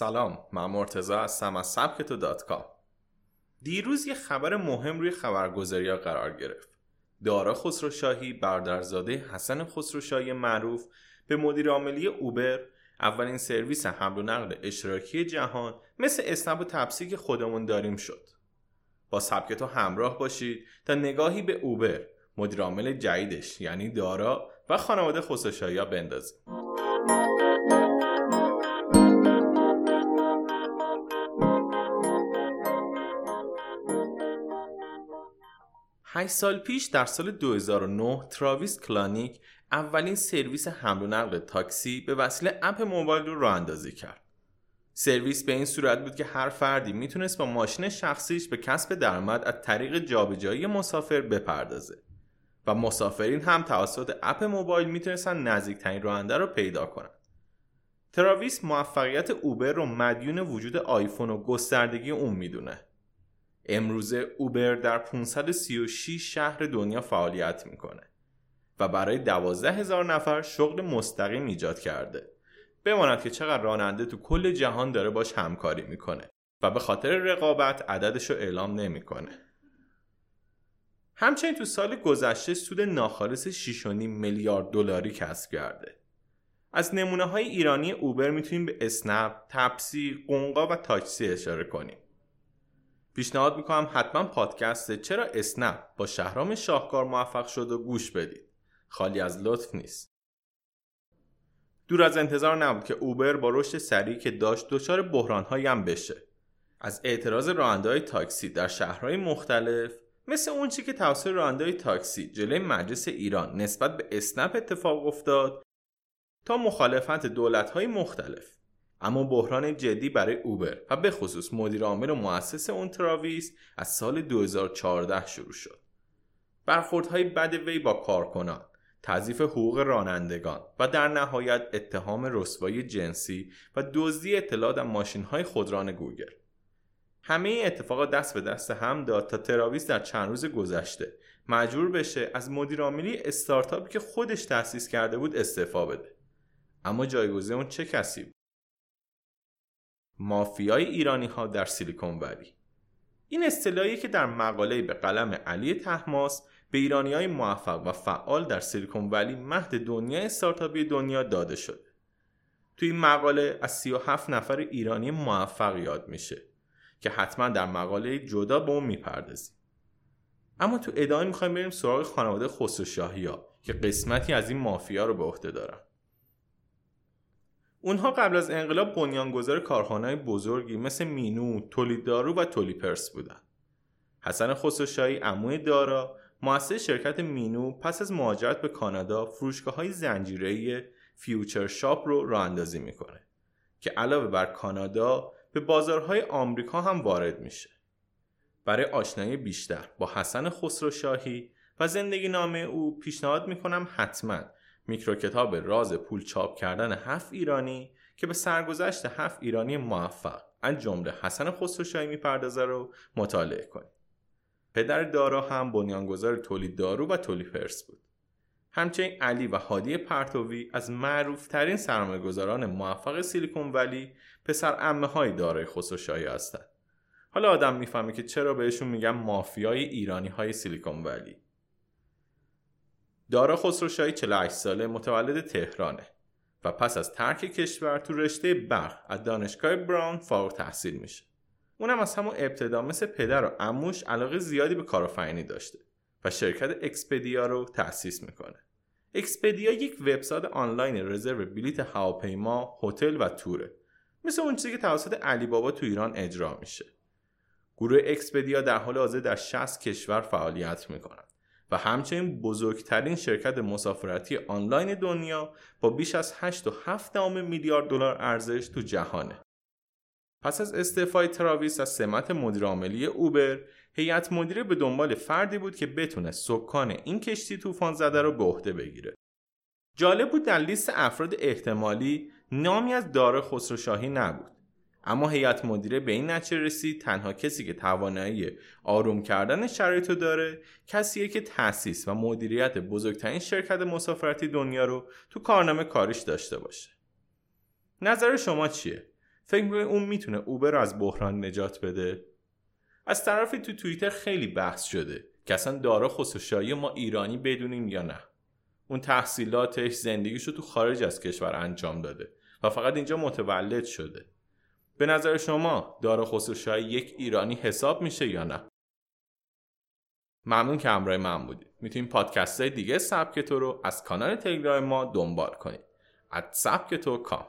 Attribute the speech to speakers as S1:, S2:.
S1: سلام من مرتضی هستم از سبکتو dot com. دیروز یه خبر مهم روی خبرگزاری قرار گرفت. دارا خسروشاهی برادرزاده حسن خسروشاهی معروف به مدیر عاملی اوبر اولین سرویس حمل و نقل اشتراکی جهان مثل اسنپ و تپسی که خودمون داریم شد. با سبکتو همراه باشید تا نگاهی به اوبر مدیر عامل جدیدش یعنی دارا و خانواده خسروشاهی ها بندازیم. هشت سال پیش در سال 2009 تراویس کلانیک اولین سرویس حمل و نقل تاکسی به وسیله app موبایل رو راه اندازی کرد. سرویس به این صورت بود که هر فردی می‌تونست با ماشین شخصیش به کسب درآمد از طریق جابجایی مسافر بپردازه و مسافرین هم توسط app موبایل می‌تونستن نزدیکترین راننده رو پیدا کنند. تراویس موفقیت اوبر رو مدیون وجود آیفون و گستردگی اون می‌دونه. امروزه اوبر در 536 شهر دنیا فعالیت می‌کنه و برای 12 هزار نفر شغل مستقیم ایجاد کرده. بماند که چقدر راننده تو کل جهان داره باش همکاری می‌کنه و به خاطر رقابت عددش رو اعلام نمی‌کنه. همچنین تو سال گذشته سود ناخالص 6.5 میلیارد دلاری کسب کرده. از نمونه های ایرانی اوبر می‌تونیم به اسنپ، تپسی، قنقا و تاکسی اشاره کنیم. پیشنهاد می‌کنم حتما پادکست چرا اسنپ با شهرام شاهکار موفق شد و گوش بدید. خالی از لطف نیست. دور از انتظار نبود که اوبر با رشد سریعی که داشت دچار بحرانهایی هم بشه. از اعتراض رانندههای تاکسی در شهرهای مختلف مثل اون چی که توسط رانندههای تاکسی جلوی مجلس ایران نسبت به اسنپ اتفاق افتاد تا مخالفت دولتهای مختلف. اما بحران جدی برای اوبر و به خصوص مدیر عامل و مؤسس اون تراویس از سال 2014 شروع شد. برخوردهای بد وی با کارکنان، تضییع حقوق رانندگان و در نهایت اتهام رسوایی جنسی و دزدی اطلاعات از ماشین‌های خودران گوگل. همه اتفاقات دست به دست هم داد تا تراویس در چند روز گذشته مجبور بشه از مدیرعاملی استارتاپی که خودش تأسیس کرده بود استعفا بده. اما جایگزین اون چه کسی بود؟ مافیای ایرانی ها در سیلیکون ولی. این اصطلاحی که در مقاله به قلم علی تحماس به ایرانی های موفق و فعال در سیلیکون ولی مهد دنیا استارتاپی دنیا داده شده. توی این مقاله از 37 نفر ایرانی موفق یاد میشه که حتما در مقاله جدا به اون می‌پردازیم. اما تو ادامه می‌خوایم بریم سراغ خانواده خسروشاهی ها که قسمتی از این مافیا رو به عهده دارن. اونها قبل از انقلاب بنیانگذار کارخانه‌های بزرگی مثل مینو، تولیددارو و تولیپرس بودند. حسن خسروشاهی عموی دارا مؤسس شرکت مینو پس از مهاجرت به کانادا فروشگاه های زنجیره‌ای فیوچر شاپ رو راه اندازی می‌کنه که علاوه بر کانادا به بازارهای آمریکا هم وارد میشه. برای آشنایی بیشتر با حسن خسروشاهی و زندگی نامه او پیشنهاد می‌کنم حتما میکروکتاب راز پول چاپ کردن هفت ایرانی که به سرگذشت هفت ایرانی موفق از جمله حسن خسروشاهی می‌پردازه رو مطالعه کنید. پدر دارا هم بنیانگذار تولید دارو و تولیپرس بود. همچنین علی و هادی پرتوی از معروفترین سرمایه‌گذاران موفق سیلیکون ولی پسر امه های دارای خسروشاهی هستند. حالا آدم می‌فهمه که چرا بهشون میگم مافیای ایرانی های سیلیکون ولی. دارا خسروشاهی 48 ساله متولد تهرانه و پس از ترک کشور تو رشته برق از دانشگاه براون فارغ تحصیل میشه. اونم از همون ابتدا مثل پدر و عموش علاقه زیادی به کارآفرینی داشته و شرکت اکسپدیا رو تأسیس می‌کنه. اکسپدیا یک وبسایت آنلاین رزرو بلیت هواپیما، هتل و توره. مثل اون چیزی که توسط علی بابا تو ایران اجرا میشه. گروه اکسپدیا در حال حاضر در 60 کشور فعالیت می‌کنن. و همچنین بزرگترین شرکت مسافرتی آنلاین دنیا با بیش از 8.7 میلیارد دلار ارزش تو جهانه. پس از استعفای تراویس از سمت مدیرعاملی اوبر، هیئت مدیره به دنبال فردی بود که بتونه سکان این کشتی طوفان زده رو به عهده بگیره. جالب بود در لیست افراد احتمالی نامی از دار خسروشاهی نبود. اما هیئت مدیره به این نتیجه رسید تنها کسی که توانایی آروم کردن شرایط رو داره کسیه که تأسیس و مدیریت بزرگترین شرکت مسافرتی دنیا رو تو کارنامه کاریش داشته باشه. نظر شما چیه؟ فکر می‌کنید اون می‌تونه اوبر از بحران نجات بده؟ از طرفی تو توییتر خیلی بحث شده که اصلا دارا خسوشایی ما ایرانی بدونیم یا نه. اون تحصیلاتش زندگیش رو تو خارج از کشور انجام داده و فقط اینجا متولد شده. به نظر شما دارا خسروشاهی یک ایرانی حساب میشه یا نه؟ ممنون که همراه من بودید. می‌تونید پادکست های دیگه سبک تو رو از کانال تلگرام ما دنبال کنید. از سبک تو کام.